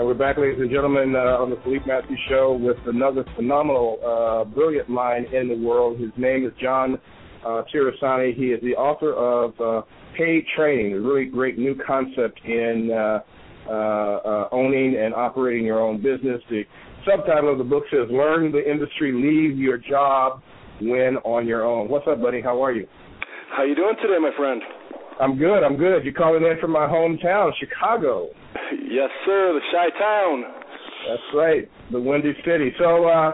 And we're back, ladies and gentlemen, uh, on the Philippe Matthews Show with another phenomenal, uh, brilliant mind in the world. His name is John uh, Cerasani. He is the author of uh, Paid Training, a really great new concept in uh, uh, uh, owning and operating your own business. The subtitle of the book says "Learn the Industry, Leave Your Job, Win on Your Own." What's up, buddy? How are you? How you doing today, my friend? I'm good. I'm good. You're calling in from my hometown, Chicago. Yes, sir. The Chi Town. That's right, the Windy City. So, uh,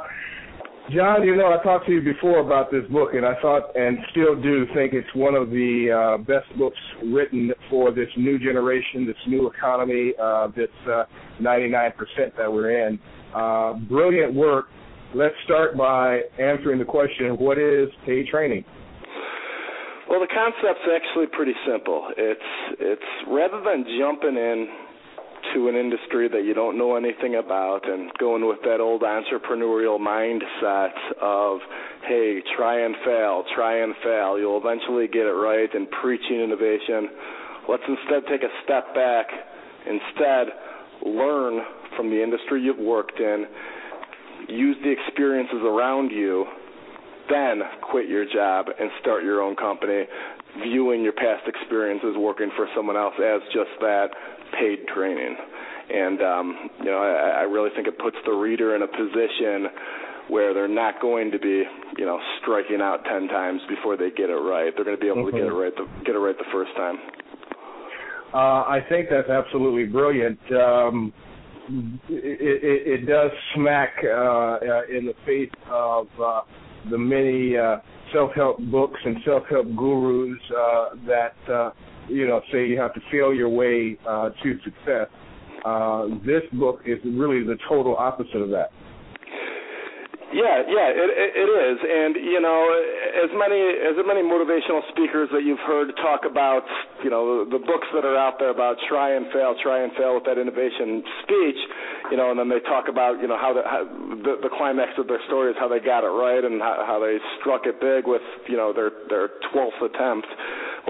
John, you know, I talked to you before about this book, and I thought and still do think it's one of the uh, best books written for this new generation, this new economy, uh, this uh, 99% that we're in. Uh, brilliant work. Let's start by answering the question what is paid training? Well, the concept's actually pretty simple. It's it's rather than jumping in to an industry that you don't know anything about and going with that old entrepreneurial mindset of hey, try and fail, try and fail. You'll eventually get it right and preaching innovation. Let's instead take a step back. Instead, learn from the industry you've worked in. Use the experiences around you then quit your job and start your own company, viewing your past experiences working for someone else as just that paid training. And um, you know, I, I really think it puts the reader in a position where they're not going to be, you know, striking out ten times before they get it right. They're going to be able mm-hmm. to get it right, the, get it right the first time. Uh, I think that's absolutely brilliant. Um, it, it, it does smack uh, uh, in the face of uh, the many uh, self-help books and self-help gurus uh, that uh, you know say you have to feel your way uh, to success. Uh, this book is really the total opposite of that. Yeah, yeah, it, it is, and you know, as many as many motivational speakers that you've heard talk about, you know, the books that are out there about try and fail, try and fail with that innovation speech, you know, and then they talk about, you know, how the how the, the climax of their story is how they got it right and how, how they struck it big with, you know, their their twelfth attempt.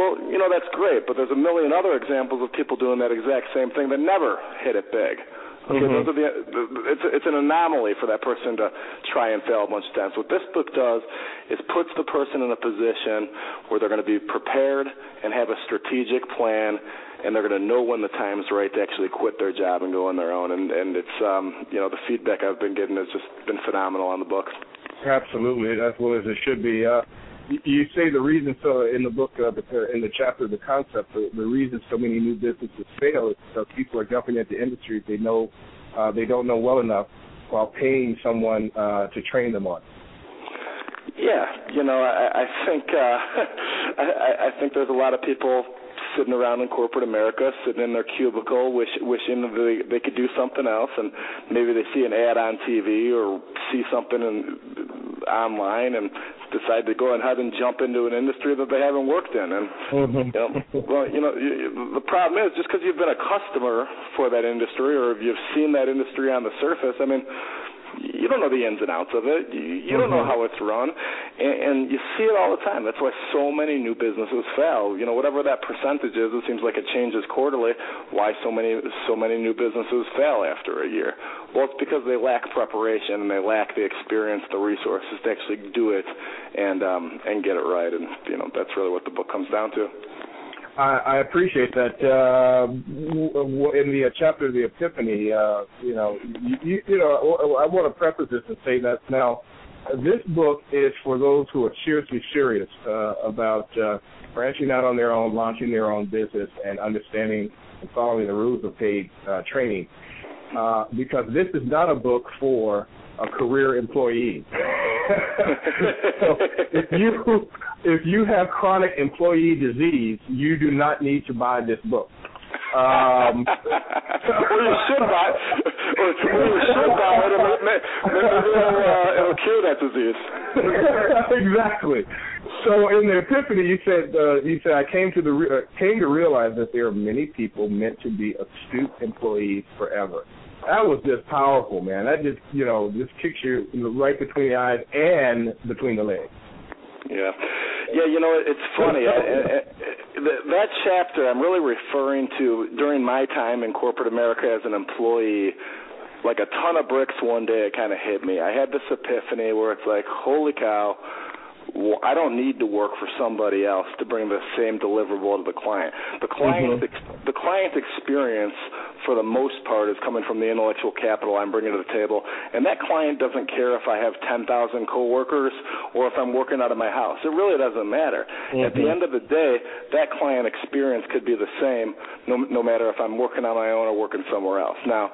Well, you know, that's great, but there's a million other examples of people doing that exact same thing that never hit it big. Okay, mm-hmm. those are the, it's it's an anomaly for that person to try and fail a bunch of times. What this book does is puts the person in a position where they're going to be prepared and have a strategic plan, and they're going to know when the time is right to actually quit their job and go on their own. And and it's um you know the feedback I've been getting has just been phenomenal on the book. Absolutely, that's what it should be. Uh, you say the reason so in the book uh, in the chapter the concept the, the reason so many new businesses fail is because people are jumping into industries they know uh, they don't know well enough while paying someone uh, to train them on. Yeah, you know, I, I think uh, I, I think there's a lot of people sitting around in corporate America, sitting in their cubicle, wish, wishing they, they could do something else, and maybe they see an ad on TV or see something in, online and decide to go ahead and jump into an industry that they haven't worked in. And mm-hmm. you know, well, you know, the problem is just because you've been a customer for that industry or if you've seen that industry on the surface. I mean, you don't know the ins and outs of it. You, you don't know Mm-hmm. how it's run, and, and you see it all the time. That's why so many new businesses fail. You know, whatever that percentage is, it seems like it changes quarterly. Why so many so many new businesses fail after a year? Well, it's because they lack preparation and they lack the experience, the resources to actually do it and um, and get it right. And you know, that's really what the book comes down to. I, appreciate that. Uh, in the uh, chapter of the Epiphany, uh, you know, you, you know, I want to preface this and say that now, this book is for those who are seriously serious uh, about uh, branching out on their own, launching their own business, and understanding and following the rules of paid uh, training. Uh, because this is not a book for a career employee. so if you if you have chronic employee disease, you do not need to buy this book. Um, or you should buy, or you should buy it, and maybe it'll, uh, it'll cure that disease. exactly. So in the Epiphany, you said uh, you said I came to the re- uh, came to realize that there are many people meant to be astute employees forever. That was just powerful, man. That just you know just kicks you right between the eyes and between the legs. Yeah, yeah. You know, it's funny. I, I, that chapter I'm really referring to during my time in corporate America as an employee. Like a ton of bricks one day, it kind of hit me. I had this epiphany where it's like, holy cow, I don't need to work for somebody else to bring the same deliverable to the client. The client, Mm-hmm. the client experience, for the most part, is coming from the intellectual capital I'm bringing to the table, and that client doesn't care if I have 10,000 coworkers or if I'm working out of my house. It really doesn't matter. At the end of the day, that client experience could be the same, no, no matter if I'm working on my own or working somewhere else. Now,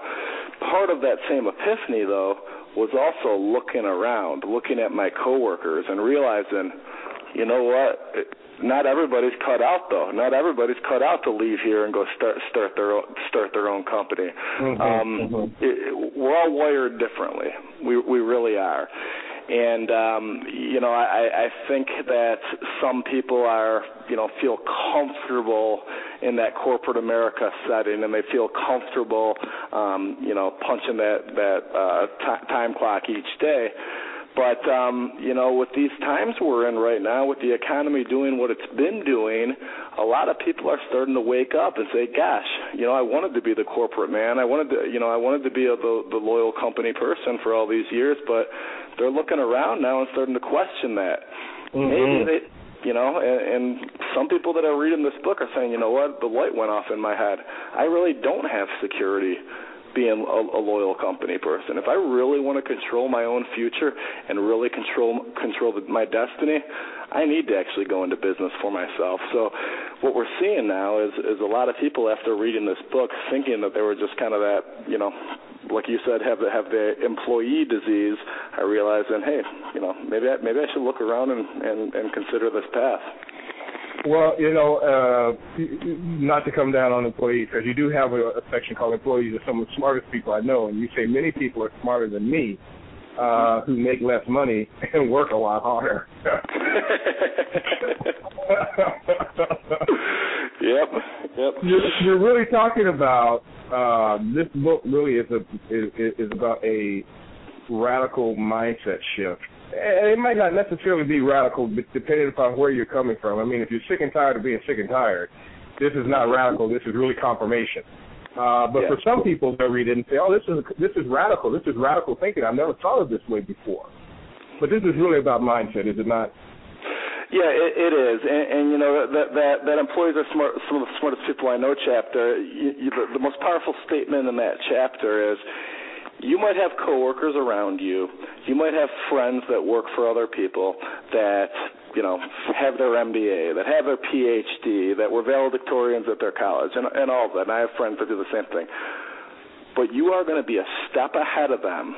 part of that same epiphany, though was also looking around, looking at my coworkers, and realizing, you know what? Not everybody's cut out though. Not everybody's cut out to leave here and go start start their own, start their own company. Mm-hmm, um, mm-hmm. It, we're all wired differently. We we really are. And um, you know, I, I think that some people are, you know, feel comfortable in that corporate America setting, and they feel comfortable, um, you know, punching that that uh, t- time clock each day. But um, you know, with these times we're in right now, with the economy doing what it's been doing, a lot of people are starting to wake up and say, "Gosh, you know, I wanted to be the corporate man. I wanted to, you know, I wanted to be a, the, the loyal company person for all these years." But they're looking around now and starting to question that. Mm-hmm. Maybe they, you know, and, and some people that are reading this book are saying, "You know what? The light went off in my head. I really don't have security." being a, a loyal company person. If I really want to control my own future and really control control the, my destiny, I need to actually go into business for myself. So what we're seeing now is is a lot of people after reading this book thinking that they were just kind of that, you know, like you said, have the have the employee disease. I realized then, hey, you know, maybe I, maybe I should look around and and, and consider this path. Well, you know, uh, not to come down on employees, because you do have a, a section called employees are some of the smartest people I know, and you say many people are smarter than me uh, who make less money and work a lot harder. yep, yep. You're, you're really talking about uh, this book. Really is a is, is about a radical mindset shift and it might not necessarily be radical, but depending upon where you're coming from. I mean, if you're sick and tired of being sick and tired, this is not radical. This is really confirmation. Uh, but Yeah. for some people, they'll read it and say, "Oh, this is this is radical. This is radical thinking. I've never thought of this way before." But this is really about mindset, is it not? Yeah, it, it is, and, and you know that that that employees are smart, some of the smartest people I know. Chapter, you, you, the, the most powerful statement in that chapter is, you might have coworkers around you, you might have friends that work for other people that you know have their MBA, that have their PhD, that were valedictorians at their college, and and all of that. And I have friends that do the same thing. But you are going to be a step ahead of them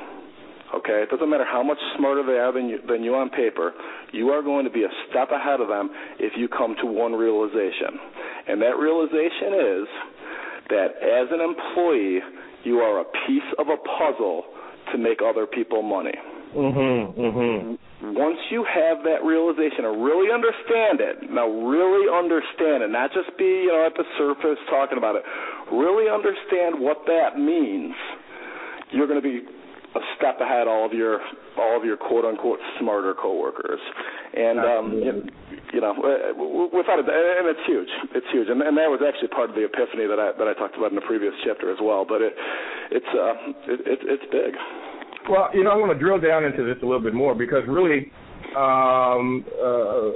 Okay, it doesn't matter how much smarter they are than you than you on paper. You are going to be a step ahead of them if you come to one realization, and that realization is that as an employee, you are a piece of a puzzle to make other people money. Mm-hmm. Mm-hmm. once you have that realization and really understand it, now really understand it, not just be you know at the surface talking about it, really understand what that means. You're going to be a step ahead all of your all of your quote unquote smarter coworkers, and um, you, you know without it, and it's huge, it's huge, and, and that was actually part of the epiphany that I that I talked about in the previous chapter as well. But it it's uh it, it it's big. Well, you know, I want to drill down into this a little bit more because really, um, uh,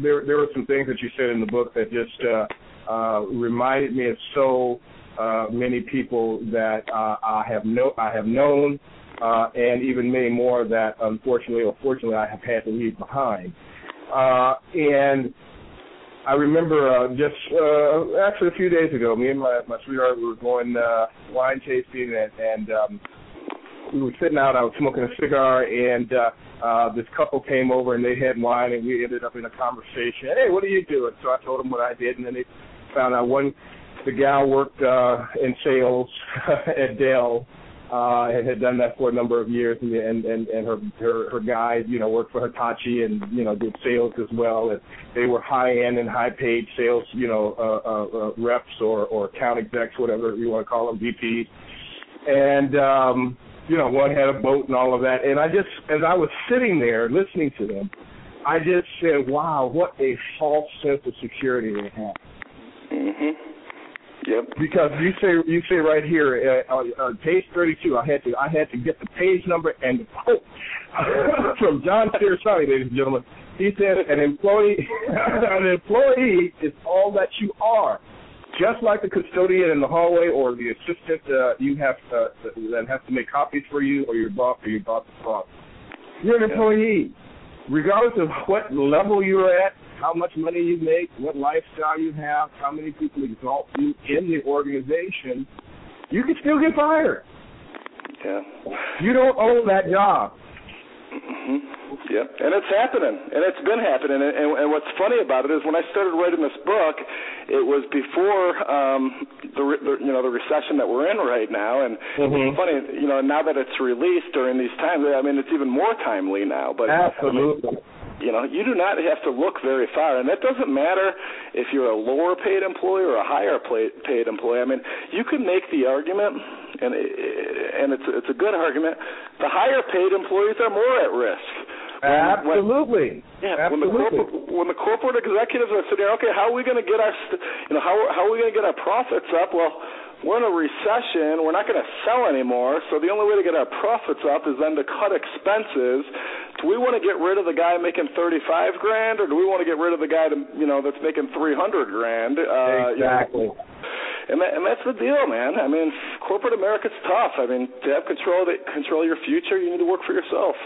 there there were some things that you said in the book that just uh, uh, reminded me of so uh, many people that uh, I have no I have known, uh, and even many more that unfortunately or fortunately I have had to leave behind. Uh, and I remember uh, just uh, actually a few days ago, me and my my sweetheart we were going uh, wine tasting and and um, we were sitting out. I was smoking a cigar, and uh, uh, this couple came over and they had wine, and we ended up in a conversation. Hey, what are you doing? So I told them what I did, and then they found out one the gal worked uh, in sales at Dell. Uh, had done that for a number of years, and and and, and her, her her guy, you know, worked for Hitachi and you know did sales as well. And they were high end and high paid sales, you know, uh, uh, uh, reps or or account execs, whatever you want to call them, VPs. And um, you know, one had a boat and all of that. And I just, as I was sitting there listening to them, I just said, "Wow, what a false sense of security they have." Mhm. Yep. Because you say you say right here uh, uh, page 32, I had to I had to get the page number and the quote from John Cerasani, ladies and gentlemen. He said, "An employee, an employee is all that you are." just like the custodian in the hallway or the assistant uh, you have uh, that has to make copies for you or your boss or your boss's boss. You're an employee. Regardless of what level you're at, how much money you make, what lifestyle you have, how many people exalt you in the organization, you can still get fired. Yeah. You don't own that job. Mm-hmm. Yep, and it's happening, and it's been happening. And, and, and what's funny about it is when I started writing this book, it was before um, the, the you know the recession that we're in right now. And mm-hmm. it's funny, you know, now that it's released during these times, I mean, it's even more timely now. But absolutely. I mean, you know, you do not have to look very far, and that doesn't matter if you're a lower paid employee or a higher paid employee. I mean, you can make the argument, and and it's it's a good argument. The higher paid employees are more at risk. Absolutely. When, yeah. Absolutely. When the corporate when the corporate executives are sitting there, okay, how are we going to get our, you know, how how are we going to get our profits up? Well we're in a recession. We're not going to sell anymore. So the only way to get our profits up is then to cut expenses. Do we want to get rid of the guy making 35 grand, or do we want to get rid of the guy, to, you know, that's making 300 grand? Uh, exactly. You know? and that, and that's the deal, man. I mean, corporate America's tough. I mean, to have control of control your future, you need to work for yourself.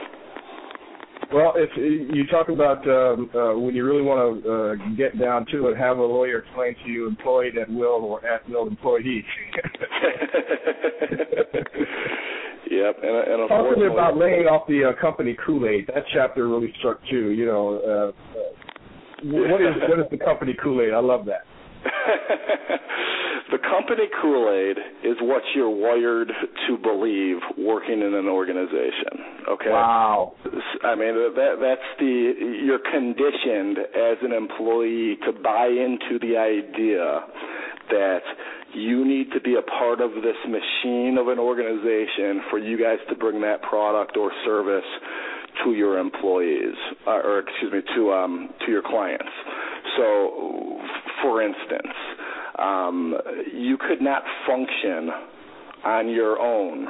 Well, if you talk about um, uh, when you really want to uh, get down to it, have a lawyer explain to you employed at will or at will employee. yep, and, and talking about laying off the uh, company Kool Aid, that chapter really struck too. You know, uh, uh, what is what is the company Kool Aid? I love that. the company Kool Aid is what you're wired to believe working in an organization. Okay. Wow. I mean that that's the you're conditioned as an employee to buy into the idea that you need to be a part of this machine of an organization for you guys to bring that product or service to your employees, uh, or excuse me, to um, to your clients. So, for instance, um, you could not function on your own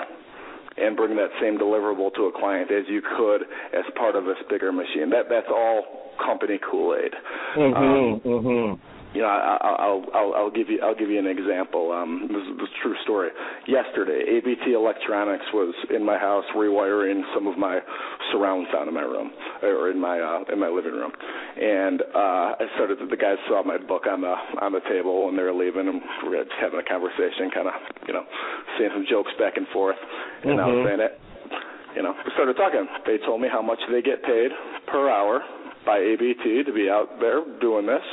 and bring that same deliverable to a client as you could as part of this bigger machine. That that's all company Kool Aid. Mm-hmm, um, mm-hmm you know, I, will I'll I'll give you I'll give you an example. Um, this is a true story. Yesterday, ABT Electronics was in my house rewiring some of my surround sound in my room or in my uh, in my living room, and uh, I started. The guys saw my book on the on the table when they were leaving, and we were just having a conversation, kind of you know, saying some jokes back and forth, and mm-hmm. I was saying it. You know, we started talking. They told me how much they get paid per hour by ABT to be out there doing this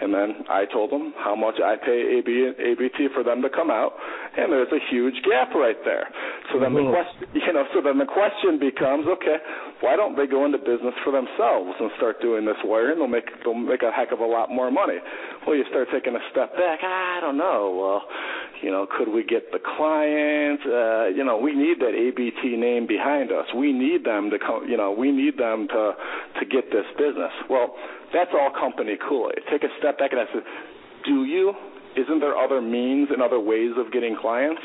and then I told them how much I pay AB, ABT for them to come out, and there's a huge gap right there. So then the question, you know, so then the question becomes, okay, why don't they go into business for themselves and start doing this wiring? They'll make they'll make a heck of a lot more money. Well, you start taking a step back. I don't know. Well, you know, could we get the client? Uh, you know, we need that ABT name behind us. We need them to come. You know, we need them to to get this business. Well, that's all company Kool-Aid. Take a step back and ask, do you? Isn't there other means and other ways of getting clients?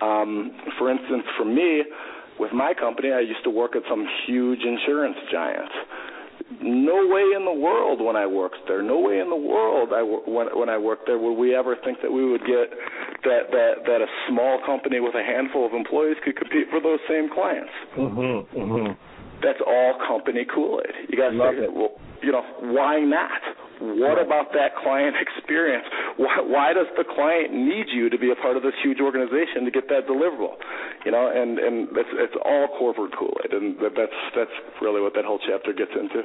Um, for instance, for me, with my company, I used to work at some huge insurance giant. No way in the world when I worked there. No way in the world I when when I worked there would we ever think that we would get that that that a small company with a handful of employees could compete for those same clients. Mhm. Mhm. That's all company Kool-Aid. You guys Love it. well, you know, why not? What about that client experience? Why, why does the client need you to be a part of this huge organization to get that deliverable? You know, and and that's it's all corporate Kool-Aid, and that, that's that's really what that whole chapter gets into.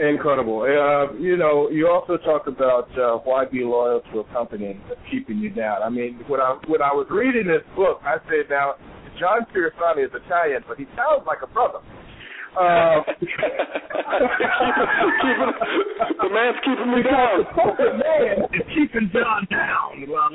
Incredible. Uh, you know, you also talk about uh, why be loyal to a company that's keeping you down. I mean, when I when I was reading this book, I said, now John Cerasani is Italian, but he sounds like a brother. Uh, keeping, the man's keeping me down. The corporate man is keeping John down. Well,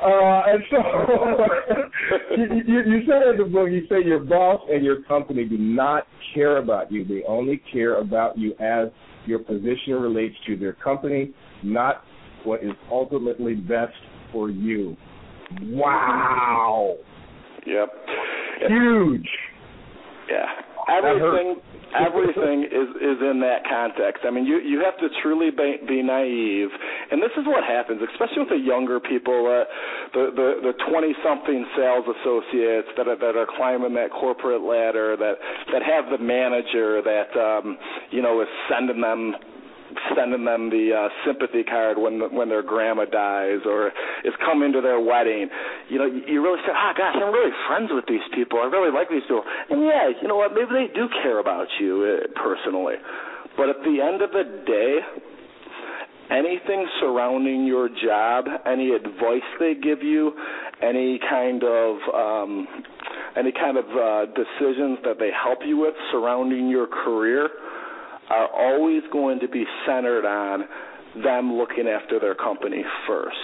Uh, and so you, you, you said in the book, you say your boss and your company do not care about you. They only care about you as your position relates to their company, not what is ultimately best for you. Wow. Yep. Huge. Yeah. Everything everything is is in that context. I mean, you you have to truly be, be naive, and this is what happens, especially with the younger people, uh, the the the twenty something sales associates that are that are climbing that corporate ladder, that that have the manager that um, you know is sending them sending them the uh, sympathy card when when their grandma dies or is coming to their wedding. You know, you, really say, "Ah, gosh, I'm really friends with these people. I really like these people." And yeah, you know what? Maybe they do care about you uh, personally, but at the end of the day, anything surrounding your job, any advice they give you, any kind of um, any kind of uh, decisions that they help you with surrounding your career are always going to be centered on them looking after their company first.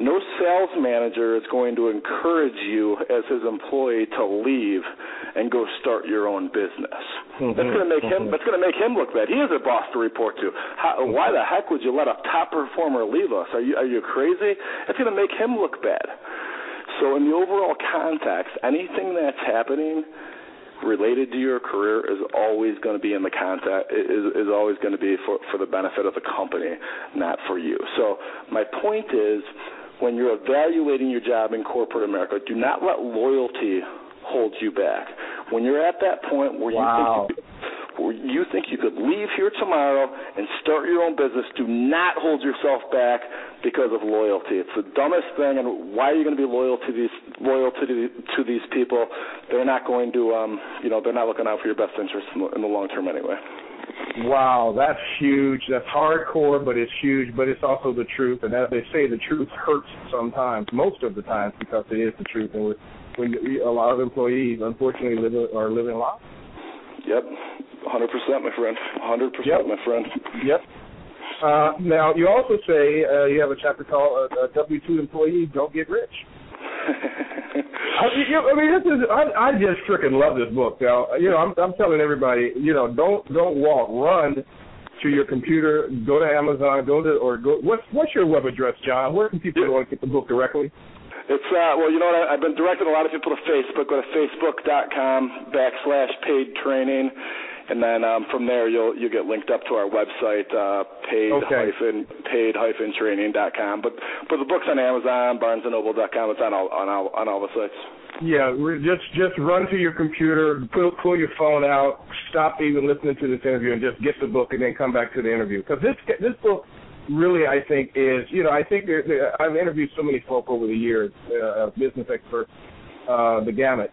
No sales manager is going to encourage you as his employee to leave and go start your own business. Mhm, That's going to make him. mhm. That's going to make him look bad. He is a boss to report to. How, why the heck would you let a top performer leave us? Are you are you crazy? That's going to make him look bad. So in the overall context, anything that's happening related to your career is always going to be in the context is is always going to be for for the benefit of the company, not for you. So my point is, when you're evaluating your job in corporate America, do not let loyalty hold you back. When you're at that point where Wow. you think you where you think you could leave here tomorrow and start your own business, do not hold yourself back because of loyalty. It's the dumbest thing. And why are you going to be loyal to these loyal to the, to these people? They're not going to, um, you know, they're not looking out for your best interests in the, in the long term anyway. Wow, that's huge. That's hardcore, but it's huge. But it's also the truth. And as they say, the truth hurts sometimes, most of the times, because it is the truth. And with, when a lot of employees, unfortunately, live are living lies. Yep, 100%, my friend. 100%, Yep. my friend. Yep. Uh, now, you also say uh, you have a chapter called uh, uh, W-2 Employee Don't Get Rich. I mean, you- I mean, this is I, I just freaking love this book. Now, you know, I'm I'm telling everybody, you know, don't don't walk, run to your computer, go to Amazon, go to or go. What's what's your web address, John? Where can people go and get the book directly? It's uh well, you know what? I, I've been directing a lot of people to Facebook. Go to facebook.com backslash paid training, and then um, from there you'll you'll get linked up to our website, uh, paid Okay. hyphen paid hyphen training.com. But but the book's on Amazon, BarnesandNoble.com. It's on all on all on all the sites. Yeah, just just run to your computer, pull pull your phone out, stop even listening to this interview, and just get the book, and then come back to the interview. Because this this book really, I think, is you know I think there, there, I've interviewed so many folk over the years, uh, business experts, uh, the gamut,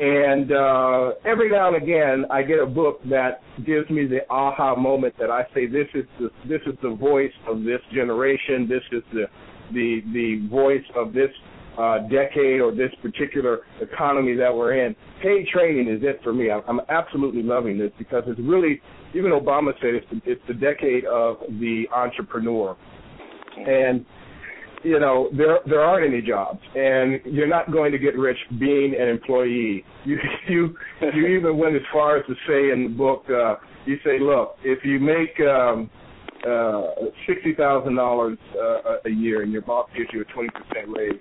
and uh, every now and again I get a book that gives me the aha moment that I say this is the this is the voice of this generation, this is the the the voice of this uh, decade or this particular economy that we're in, paid training is it for me. I'm, I'm absolutely loving this because it's really, even Obama said it's the, it's the decade of the entrepreneur, and you know there there aren't any jobs, and you're not going to get rich being an employee. You you you even went as far as to say in the book, uh, you say, look, if you make um, uh, sixty thousand uh, dollars a year and your boss gives you a twenty percent raise,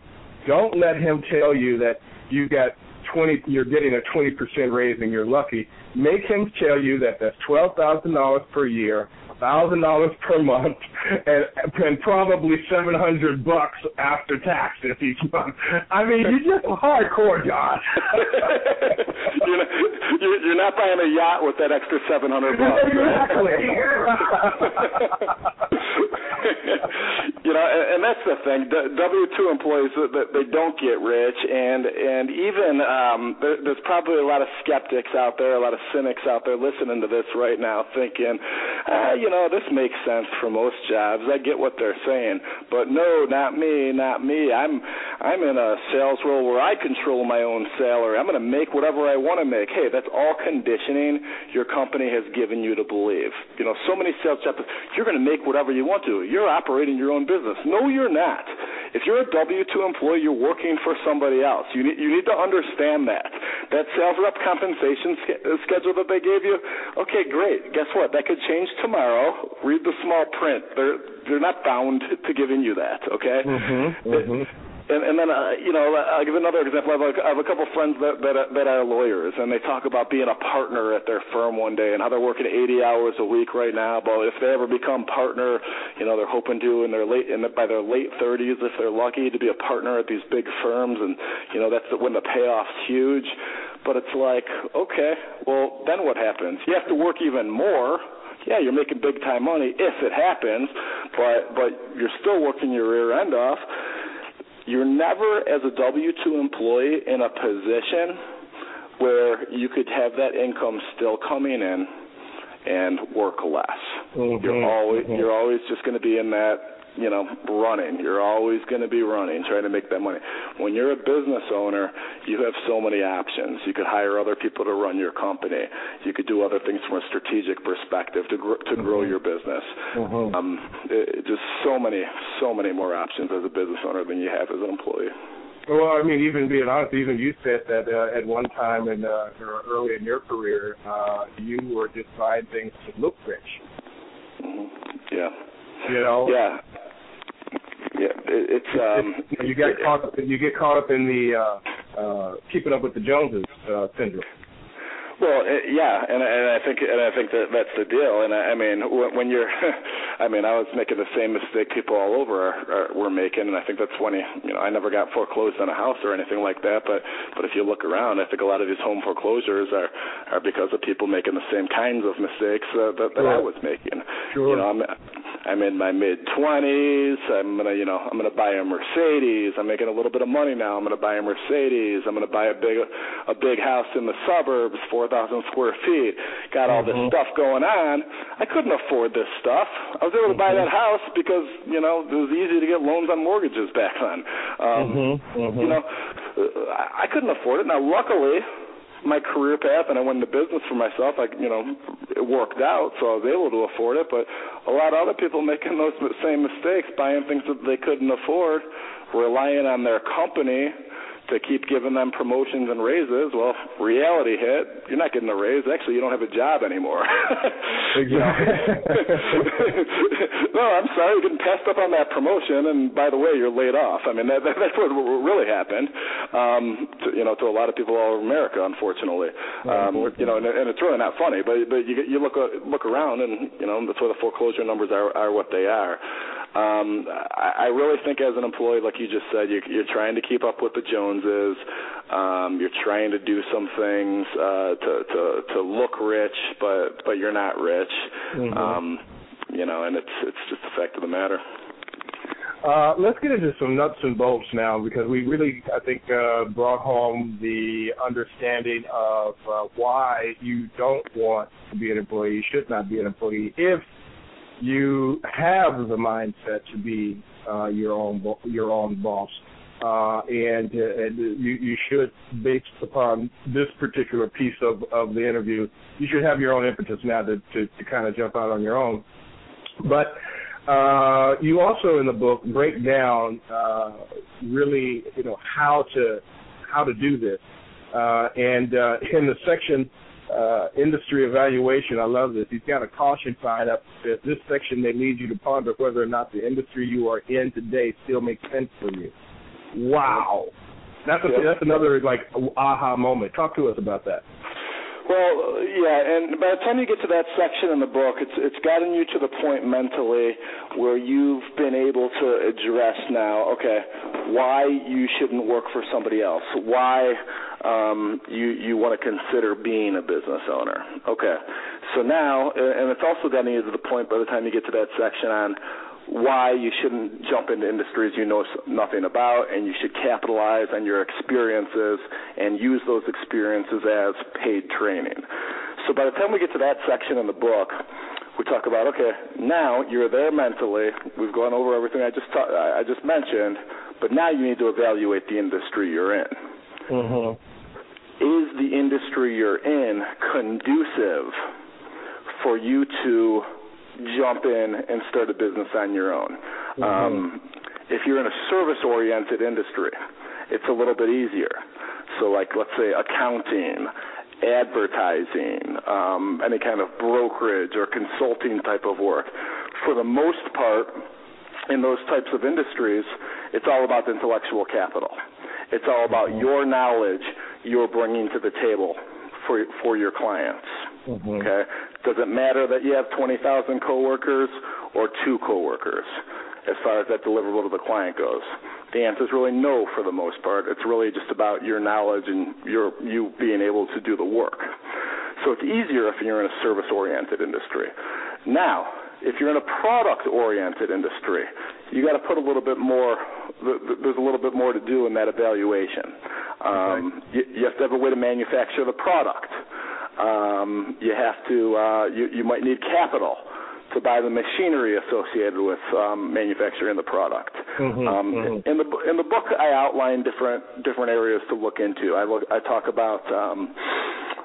don't let him tell you that you got twenty. You're getting a twenty percent raise and you're lucky. Make him tell you that that's twelve thousand dollars per year thousand dollars per month and and probably seven hundred bucks after taxes each month. I mean, you're just hardcore, John. you're, not, you're, not buying a yacht with that extra seven hundred bucks. Exactly. you know, and, and that's the thing. W two employees that they don't get rich, and and even um, there, there's probably a lot of skeptics out there, a lot of cynics out there listening to this right now, thinking, ah, you know, this makes sense for most jobs. I get what they're saying, but no, not me, not me. I'm I'm in a sales role where I control my own salary. I'm going to make whatever I want to make. Hey, that's all conditioning your company has given you to believe. You know, so many sales jobs, you're going to make whatever you want to. You're operating your own business. No, you're not. If you're a W two employee, you're working for somebody else. You need you need to understand that. That sales rep compensation schedule that they gave you. Okay, great. Guess what? That could change tomorrow. Read the small print. They're they're not bound to giving you that. Okay. Mm-hmm, mm-hmm. And, and then, uh, you know, I'll give another example. I have, a, I have a couple friends that, that that are lawyers, and they talk about being a partner at their firm one day, and how they're working 80 hours a week right now. But if they ever become partner, you know, they're hoping to in their late, in the, by their late 30s, if they're lucky, to be a partner at these big firms, and you know, that's when the payoff's huge. But it's like, okay, well, then what happens? You have to work even more yeah, you're making big time money if it happens, but but you're still working your rear end off you're never as a W2 employee in a position where you could have that income still coming in and work less. Mm-hmm. You're always mm-hmm. you're always just going to be in that you know, running. You're always going to be running, trying to make that money. When you're a business owner, you have so many options. You could hire other people to run your company. You could do other things from a strategic perspective to gr- to mm-hmm. grow your business. Mm-hmm. Um, it, just so many, so many more options as a business owner than you have as an employee. Well, I mean, even being honest, even you said that uh, at one time in uh, early in your career, uh, you were just buying things to look rich. Mm-hmm. Yeah. You know. Yeah, it, it's um. you get caught up. You get caught up in the uh, uh, keeping up with the Joneses uh, syndrome. Well, it, yeah, and and I think and I think that that's the deal. And I, I mean, when, when you're, I mean, I was making the same mistake people all over are, are, were making, and I think that's funny. You know, I never got foreclosed on a house or anything like that, but but if you look around, I think a lot of these home foreclosures are are because of people making the same kinds of mistakes uh, that, that sure. I was making. Sure. You know, I'm I'm in my mid twenties. I'm gonna, you know, I'm gonna buy a Mercedes. I'm making a little bit of money now. I'm gonna buy a Mercedes. I'm gonna buy a big a big house in the suburbs 4,000 square feet, got all mm-hmm. this stuff going on. I couldn't afford this stuff. I was able to buy mm-hmm. that house because you know it was easy to get loans on mortgages back then. Um, mm-hmm. Mm-hmm. You know, I couldn't afford it. Now, luckily, my career path and I went into business for myself. I, you know, it worked out, so I was able to afford it. But a lot of other people making those same mistakes, buying things that they couldn't afford, relying on their company to keep giving them promotions and raises. Well, reality hit. You're not getting a raise. Actually, you don't have a job anymore. no, I'm sorry. You're getting passed up on that promotion, and by the way, you're laid off. I mean, that, that, that's what really happened. Um, to, you know, to a lot of people all over America, unfortunately. Um, you know, and, and it's really not funny. But but you you look look around, and you know that's why the foreclosure numbers are are what they are. Um, I, I really think as an employee, like you just said, you, you're trying to keep up with the Joneses. Um, you're trying to do some things uh, to to to look rich, but but you're not rich. Mm-hmm. Um, you know, and it's it's just the fact of the matter. Uh, let's get into some nuts and bolts now because we really, I think, uh, brought home the understanding of uh, why you don't want to be an employee, you should not be an employee if you have the mindset to be uh, your own bo- your own boss. uh, and, and you, you should, based upon this particular piece of, of the interview, you should have your own impetus now to, to, to kind of jump out on your own. But uh, you also in the book break down uh, really, you know, how to how to do this. Uh, and uh, in the section uh, industry evaluation, I love this. He's got a caution sign up. That this section may lead you to ponder whether or not the industry you are in today still makes sense for you. Wow, that's a, that's another like aha moment. Talk to us about that. Well, yeah, and by the time you get to that section in the book, it's it's gotten you to the point mentally where you've been able to address now, okay, why you shouldn't work for somebody else, why um, you you want to consider being a business owner. Okay, so now, and it's also getting you to the point by the time you get to that section on why you shouldn't jump into industries you know nothing about, and you should capitalize on your experiences and use those experiences as paid training. So by the time we get to that section in the book, we talk about okay, now you're there mentally. We've gone over everything I just ta- I just mentioned, but now you need to evaluate the industry you're in. Mm-hmm. Is the industry you're in conducive for you to jump in and start a business on your own. Mm-hmm. Um, if you're in a service-oriented industry, it's a little bit easier. So, like let's say accounting, advertising, um, any kind of brokerage or consulting type of work. For the most part, in those types of industries, it's all about intellectual capital. It's all about Mm-hmm. your knowledge you're bringing to the table for for your clients. Mm-hmm. Okay, does it matter that you have 20,000 coworkers or two coworkers as far as that deliverable to the client goes? The answer is really no for the most part. It's really just about your knowledge and your you being able to do the work. So it's easier if you're in a service-oriented industry. Now, if you're in a product-oriented industry, you got to put a little bit more. There's a little bit more to do in that evaluation. Um, you, you have to have a way to manufacture the product. Um, you have to. Uh, you, you might need capital to buy the machinery associated with um, manufacturing the product. Mhm, um, mhm. In the in the book, I outline different different areas to look into. I look I talk about um,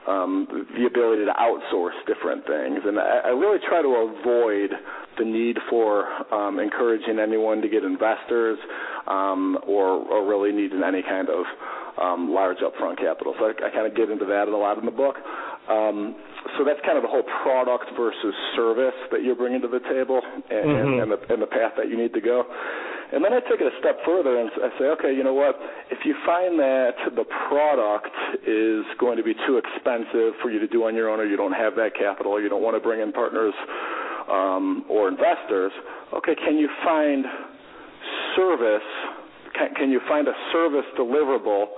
um, the ability to outsource different things, and I, I really try to avoid the need for um, encouraging anyone to get investors um, or, or really needing any kind of um, large upfront capital. So I, I kind of get into that a lot in the book. Um, so that's kind of the whole product versus service that you're bringing to the table, and, Mhm. and, and, the, and the path that you need to go. And then I take it a step further and I say, okay, you know what? If you find that the product is going to be too expensive for you to do on your own, or you don't have that capital, or you don't want to bring in partners um, or investors, okay, can you find service? Can, can you find a service deliverable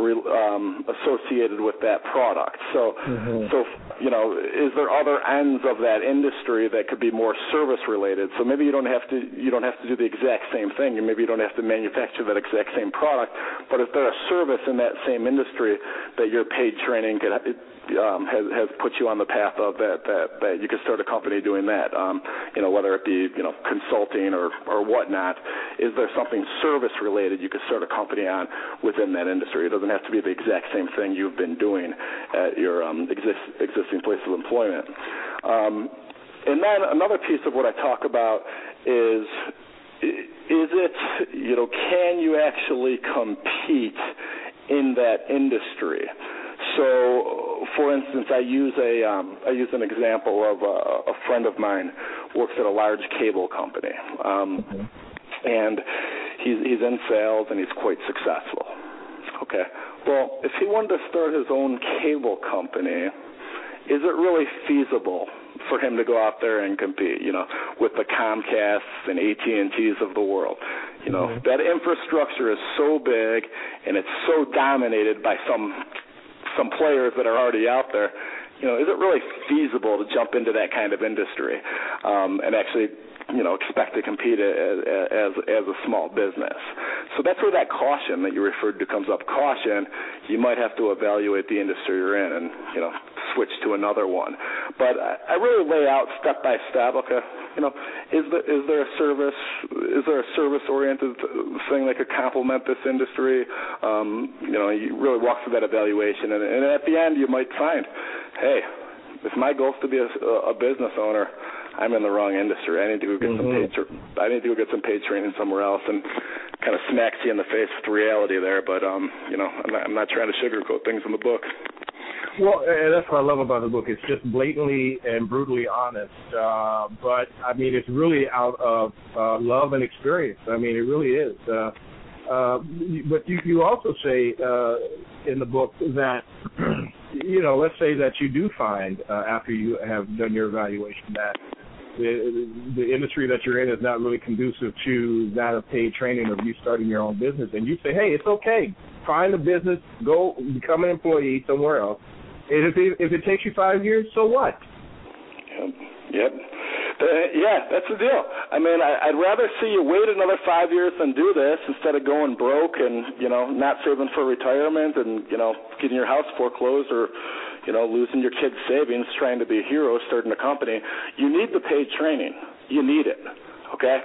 um, associated with that product? So, Mhm. so you know, is there other ends of that industry that could be more service related? So maybe you don't have to you don't have to do the exact same thing, and maybe you don't have to manufacture that exact same product. But is there a service in that same industry that your paid training could um, has has put you on the path of that that that you could start a company doing that? Um, you know, whether it be you know consulting or or whatnot. Is there something service related you could start a company on within that industry? It doesn't have to be the exact same thing you've been doing at your um, exist, existing place of employment. Um, and then another piece of what I talk about is is it you know can you actually compete in that industry? So, for instance, I use a um, I use an example of a, a friend of mine works at a large cable company, um, and he's he's in sales and he's quite successful. Okay, well, if he wanted to start his own cable company, is it really feasible for him to go out there and compete, you know, with the Comcasts and AT&Ts of the world? You know, Mhm. that infrastructure is so big and it's so dominated by some some players that are already out there. You know, is it really feasible to jump into that kind of industry um, and actually, you know, expect to compete as, as as a small business? So that's where that caution that you referred to comes up. Caution, you might have to evaluate the industry you're in, and you know, switch to another one. But I, I really lay out step by step. Okay, you know, is there is there a service is there a service oriented thing that could complement this industry? Um, you know, you really walk through that evaluation, and, and at the end, you might find, hey, if my goal is to be a, a business owner, I'm in the wrong industry. I need to go get mm-hmm. some paid. I need to go get some paid training somewhere else, and kind of smacks you in the face with reality there. But um, you know, I'm not, I'm not trying to sugarcoat things in the book. Well, and that's what I love about the book. It's just blatantly and brutally honest. Uh, but I mean, it's really out of uh, love and experience. I mean, it really is. Uh, uh, but you, you also say uh, in the book that you know, let's say that you do find uh, after you have done your evaluation that the the industry that you're in is not really conducive to that of paid training of you starting your own business, and you say, hey, it's okay, find a business, go become an employee somewhere else, if it, if it takes you five years, so what? Yep. Yep. Uh, yeah, that's the deal. I mean, I, I'd rather see you wait another five years than do this instead of going broke and you know not saving for retirement and you know getting your house foreclosed or you know losing your kids' savings trying to be a hero starting a company. You need the paid training. You need it. Okay.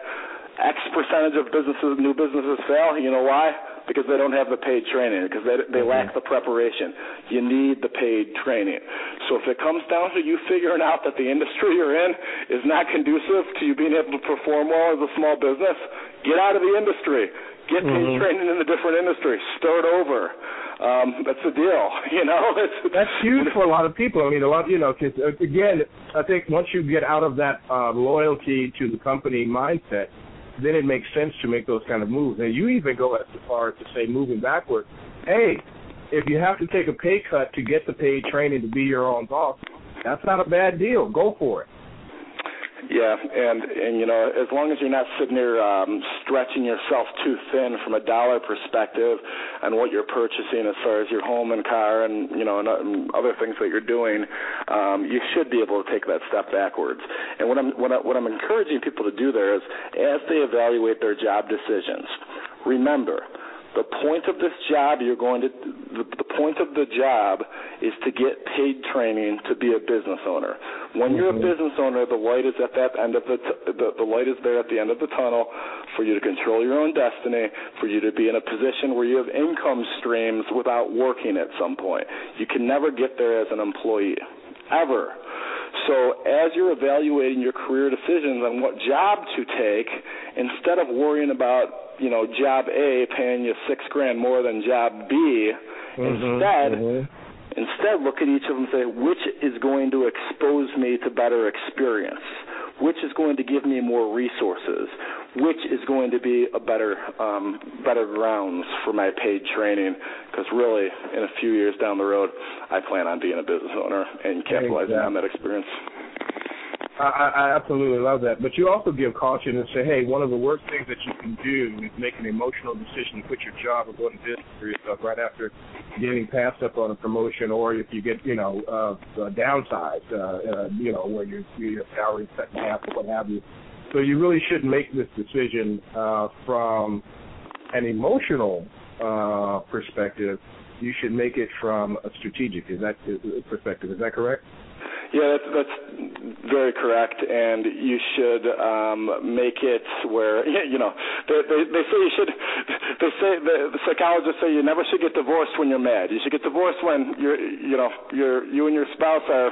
X percentage of businesses, new businesses fail. You know why? Because they don't have the paid training because they they mm-hmm. lack the preparation. You need the paid training. So if it comes down to you figuring out that the industry you're in is not conducive to you being able to perform well as a small business, get out of the industry. Get paid mm-hmm. training in a different industry. Start over. Um, that's the deal, you know. It's, that's huge for a lot of people. I mean, a lot, you know, because uh, again, I think once you get out of that uh, loyalty to the company mindset, then it makes sense to make those kind of moves. And you even go as far as to say, moving backward, hey, if you have to take a pay cut to get the paid training to be your own boss, that's not a bad deal. Go for it. Yeah, and and you know, as long as you're not sitting there um, stretching yourself too thin from a dollar perspective and what you're purchasing as far as your home and car and you know and, and other things that you're doing, um, you should be able to take that step backwards. And what I'm what, I, what I'm encouraging people to do there is, as they evaluate their job decisions, remember the point of this job you're going to the, point of the job is to get paid training to be a business owner when mm-hmm. you're a mm-hmm. business owner the light is at that end of the, t- the the light is there at the end of the tunnel for you to control your own destiny for you to be in a position where you have income streams without working at some point you can never get there as an employee ever so as you're evaluating your career decisions on what job to take, instead of worrying about you know job A paying you six grand more than job B, mm-hmm, instead mm-hmm. instead look at each of them and say which is going to expose me to better experience, which is going to give me more resources, which is going to be a better um, better grounds for my paid training. Because really, in a few years down the road, I plan on being a business owner and capitalizing exactly. on that experience. I, I absolutely love that. But you also give caution and say, hey, one of the worst things that you can do is make an emotional decision to quit your job or go into business for yourself right after getting passed up on a promotion, or if you get, you know, uh, uh, downsized, uh, uh, you know, where your your salary cut in half or what have you. So you really shouldn't make this decision uh, from an emotional uh, perspective. You should make it from a strategic. Is that perspective? Is that correct? Yeah, that's, that's very correct, and you should um, make it where you know they, they, they say you should. They say the, the psychologists say you never should get divorced when you're mad. You should get divorced when you're you know you're you and your spouse are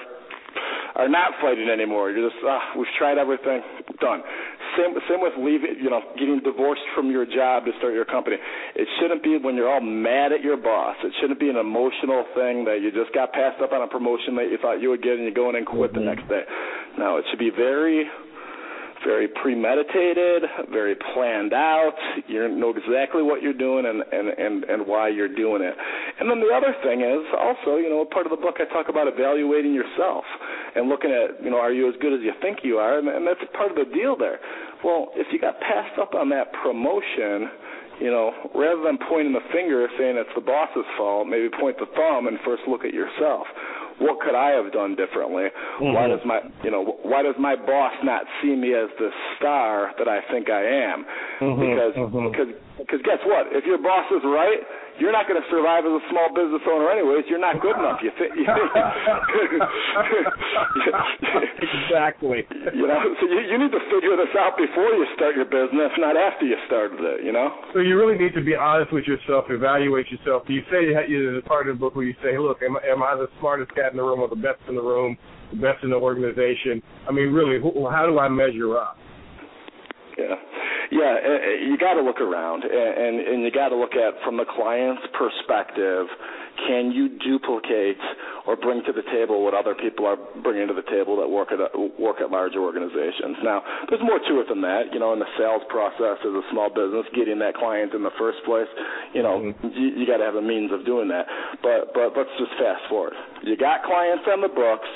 are not fighting anymore. You're just ah, we've tried everything, done. Same same with leaving, you know, getting divorced from your job to start your company. It shouldn't be when you're all mad at your boss. It shouldn't be an emotional thing that you just got passed up on a promotion that you thought you would get and you go in and quit mm-hmm. the next day. No, it should be very very premeditated, very planned out. You know exactly what you're doing and, and, and, and why you're doing it. And then the other thing is also, you know, part of the book I talk about evaluating yourself and looking at, you know, are you as good as you think you are? And, and that's part of the deal there. Well, if you got passed up on that promotion, you know, rather than pointing the finger saying it's the boss's fault, maybe point the thumb and first look at yourself what could I have done differently? Mm-hmm. Why does my you know why does my boss not see me as the star that I think I am? Mm-hmm. Because mm-hmm. because because guess what? If your boss is right, you're not going to survive as a small business owner anyways. You're not good enough. You. You exactly. You know, so you, you need to figure this out before you start your business, not after you started it. You know. So you really need to be honest with yourself, evaluate yourself. Do you say you a part of the book where you say, "Look, am, am I the smartest cat in the room or the best in the room, the best in the organization?" I mean, really, who, how do I measure up? Yeah, yeah. Eh, eh, you got to look around, and and you got to look at from the client's perspective. Can you duplicate or bring to the table what other people are bringing to the table that work at work at larger organizations? Now, there's more to it than that. You know, in the sales process as a small business, getting that client in the first place, you know, mm-hmm. you, you got to have a means of doing that. But but let's just fast forward. You got clients on the books.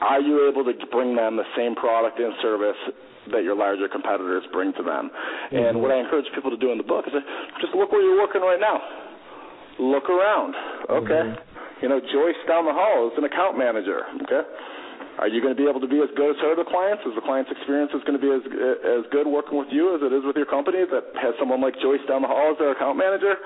Are you able to bring them the same product and service that your larger competitors bring to them. Mm-hmm. And what I encourage people to do in the book is just look where you're working right now. Look around. Okay. Mm-hmm. You know, Joyce down the hall is an account manager. Okay. Are you going to be able to be as good as her to clients? Is the client's experience is going to be as as good working with you as it is with your company that has someone like Joyce down the hall as their account manager?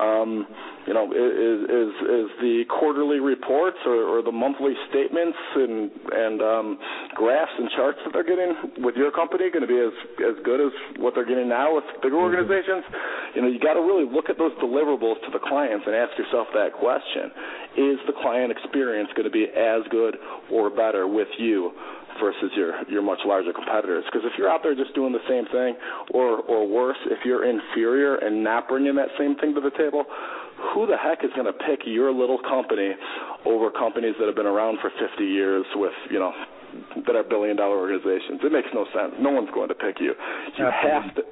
Um, you know, is is is the quarterly reports or, or the monthly statements and and um, graphs and charts that they're getting with your company going to be as as good as what they're getting now with bigger mm-hmm. organizations? You know, you got to really look at those deliverables to the clients and ask yourself that question: Is the client experience going to be as good or better with you versus your your much larger competitors. Because if you're out there just doing the same thing, or or worse, if you're inferior and not bringing that same thing to the table, who the heck is going to pick your little company over companies that have been around for 50 years with you know that are billion dollar organizations? It makes no sense. No one's going to pick you. You have to.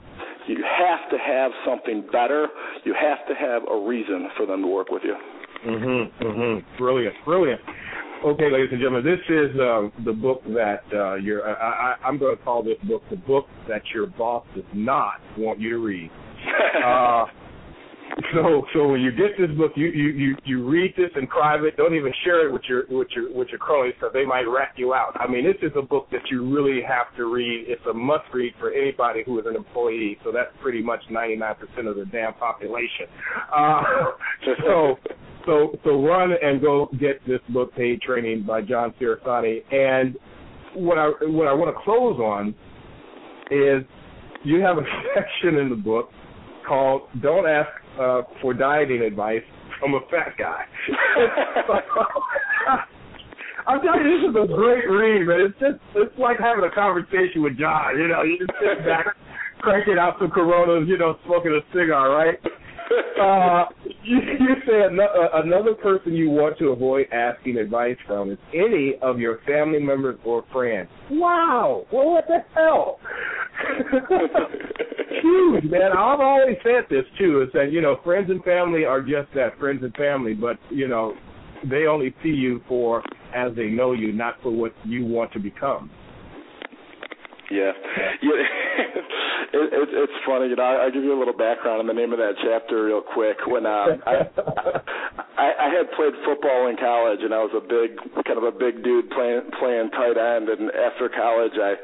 You have to have something better. You have to have a reason for them to work with you. Mhm. Mhm. Brilliant. Brilliant. Okay, ladies and gentlemen, this is uh, the book that uh, your I, I, I'm going to call this book the book that your boss does not want you to read. uh, so so when you get this book, you you you you read this in private. Don't even share it with your with your with your cronies because they might rat you out. I mean, this is a book that you really have to read. It's a must read for anybody who is an employee. So that's pretty much 99% of the damn population. Uh, so so so run and go get this book, Paid Training by John Cerasani. And what I what I want to close on is you have a section in the book called "Don't Ask uh, for Dieting Advice from a Fat Guy." I'm telling you, this is a great read. It's just it's like having a conversation with John. You know, you just sit back, cranking out some Coronas, you know, smoking a cigar, right? uh, you, you said uh, another person you want to avoid asking advice from is any of your family members or friends. Wow. Well, what the hell? Huge, man. I've always said this too. Is that you know friends and family are just that, friends and family. But you know, they only see you for as they know you, not for what you want to become. Yeah, yeah. it, it, it's funny. You know, I'll give you a little background on the name of that chapter real quick. When uh, I, I I had played football in college, and I was a big, kind of a big dude playing playing tight end. And after college, I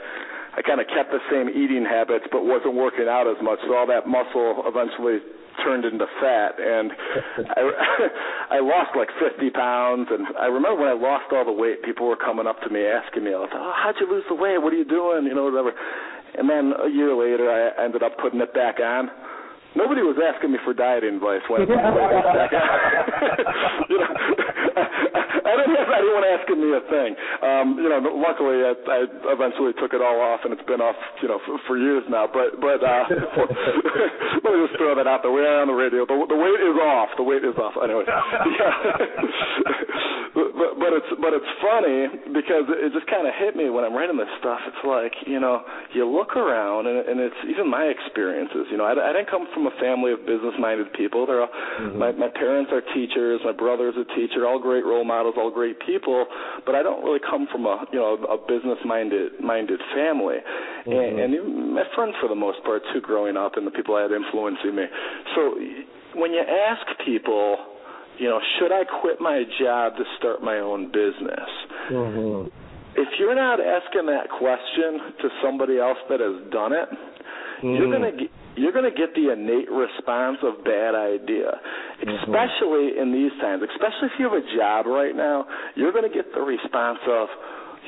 I kind of kept the same eating habits, but wasn't working out as much. So all that muscle eventually turned into fat and I I lost like 50 pounds and I remember when I lost all the weight people were coming up to me asking me oh how'd you lose the weight? What are you doing? You know whatever. And then a year later I ended up putting it back on. Nobody was asking me for diet advice when I put weight back on. You know Have anyone asking me a thing. Um, you know, luckily I, I eventually took it all off, and it's been off, you know, for, for years now. But but uh, let me just throw that out there. We are on the radio. The, the weight is off. The weight is off. Anyway, yeah. but but it's but it's funny because it just kind of hit me when I'm writing this stuff. It's like you know, you look around, and, and it's even my experiences. You know, I, I didn't come from a family of business-minded people. They're all, mm-hmm. my my parents are teachers. My brother's a teacher. All great role models all great people, but I don't really come from a you know a business minded minded family, mm-hmm. and, and my friends for the most part too growing up, and the people I had influencing me. So when you ask people, you know, should I quit my job to start my own business? Mm-hmm. If you're not asking that question to somebody else that has done it, mm-hmm. you're gonna you're going to get the innate response of bad idea. Especially in these times, especially if you have a job right now, you're going to get the response of,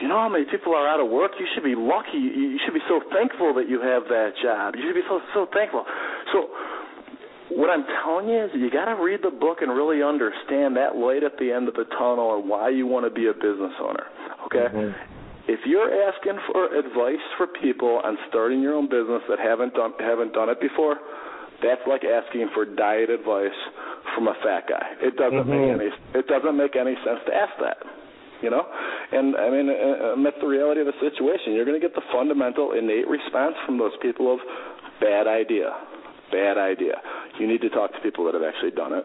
you know how many people are out of work? You should be lucky. You should be so thankful that you have that job. You should be so so thankful. So what I'm telling you is you got to read the book and really understand that light at the end of the tunnel and why you want to be a business owner. Okay? Mm-hmm. If you're asking for advice for people on starting your own business that haven't done haven't done it before, that's like asking for diet advice from a fat guy. It doesn't Mm-hmm. make any it doesn't make any sense to ask that. You know, and I mean, uh, uh, that's the reality of the situation. You're going to get the fundamental, innate response from those people of bad idea, bad idea. You need to talk to people that have actually done it.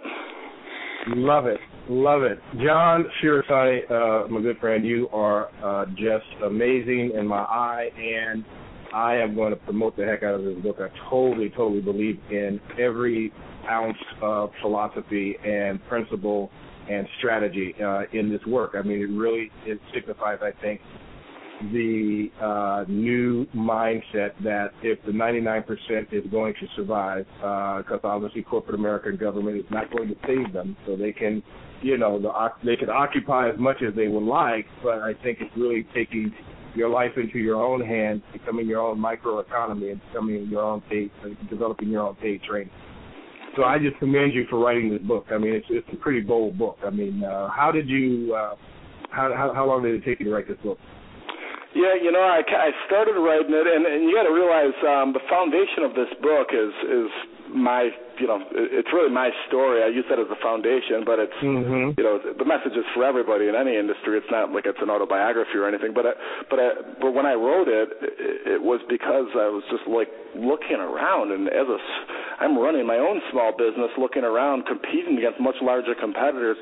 Love it. Love it. John Cerasani, uh, my good friend, you are uh, just amazing in my eye, and I am going to promote the heck out of this book. I totally, totally believe in every ounce of philosophy and principle and strategy uh, in this work. I mean, it really it signifies, I think, the uh, new mindset that if the 99% is going to survive, because obviously corporate America and government is not going to save them, so they can, you know, the, they can occupy as much as they would like, but I think it's really taking your life into your own hands, becoming your own microeconomy, and becoming your own paid, developing your own paid training. So I just commend you for writing this book. I mean, it's it's a pretty bold book. I mean, uh, how did you? Uh, how, how how long did it take you to write this book? Yeah, you know, I, I started writing it, and, and you got to realize um, the foundation of this book is is my, you know, it's really my story. I use that as the foundation, but it's, mm-hmm. you know, the message is for everybody in any industry. It's not like it's an autobiography or anything. But I, but I, but when I wrote it, it, it was because I was just like looking around, and as a, I'm running my own small business, looking around, competing against much larger competitors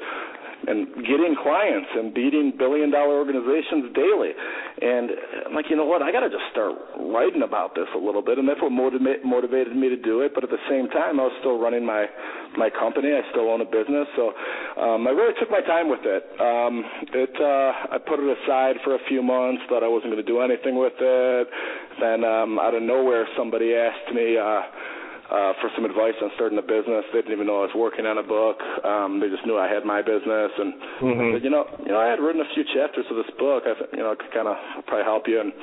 and getting clients and beating billion dollar organizations daily. And I'm like, you know what? I got to just start writing about this a little bit, and that's what motiva- motivated me to do it. But at the same time, I was still running my my company. I still own a business, so um, I really took my time with it. Um, it uh, I put it aside for a few months. Thought I wasn't going to do anything with it. Then um, out of nowhere, somebody asked me. Uh, uh, for some advice on starting a business. They didn't even know I was working on a book. Um, they just knew I had my business, and mm-hmm. Said, you know, you know, I had written a few chapters of this book. I, you know, could kind of probably help you. And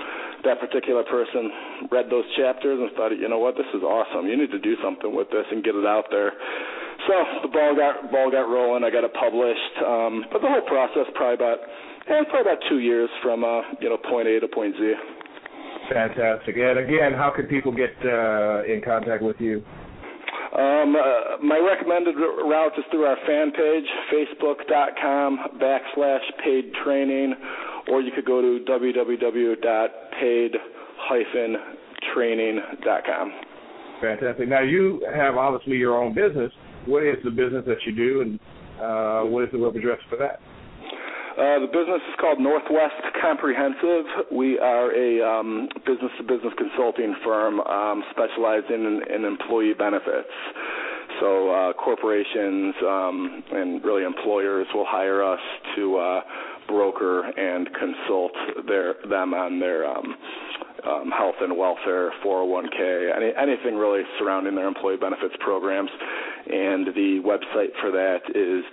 that particular person read those chapters and thought, you know what, this is awesome. You need to do something with this and get it out there. So the ball got ball got rolling. I got it published. Um, but the whole process probably about eh, probably about two years from uh, you know point A to point Z. Fantastic. And again, how can people get uh, in contact with you? Um, uh, my recommended route is through our fan page, facebook.com backslash paid training, or you could go to www.paid-training.com. Fantastic. Now, you have obviously your own business. What is the business that you do, and uh, what is the web address for that? Uh, the business is called Northwest Comprehensive. We are a um, business-to-business consulting firm um, specializing in, in employee benefits. So uh, corporations um, and really employers will hire us to uh, broker and consult their them on their um, um, health and welfare, 401k, any, anything really surrounding their employee benefits programs. And the website for that is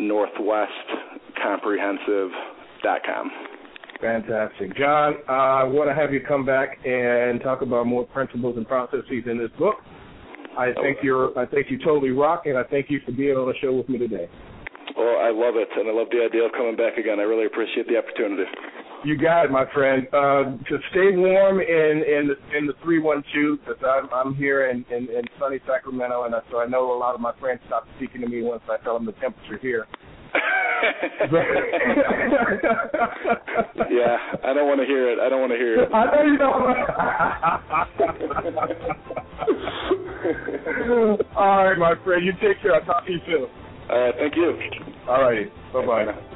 www.northwestcomprehensive.com. Fantastic. John, uh, I want to have you come back and talk about more principles and processes in this book. I think you're I think you totally rock and I thank you for being on the show with me today. Well, I love it and I love the idea of coming back again. I really appreciate the opportunity. You got it, my friend. Uh, to stay warm in in the, in the three one two because I'm I'm here in, in in sunny Sacramento, and so I know a lot of my friends stop speaking to me once I tell them the temperature here. yeah, I don't want to hear it. I don't want to hear it. I know you don't. All right, my friend. You take care. I'll talk to you soon. All right. Thank you. All righty. Bye bye.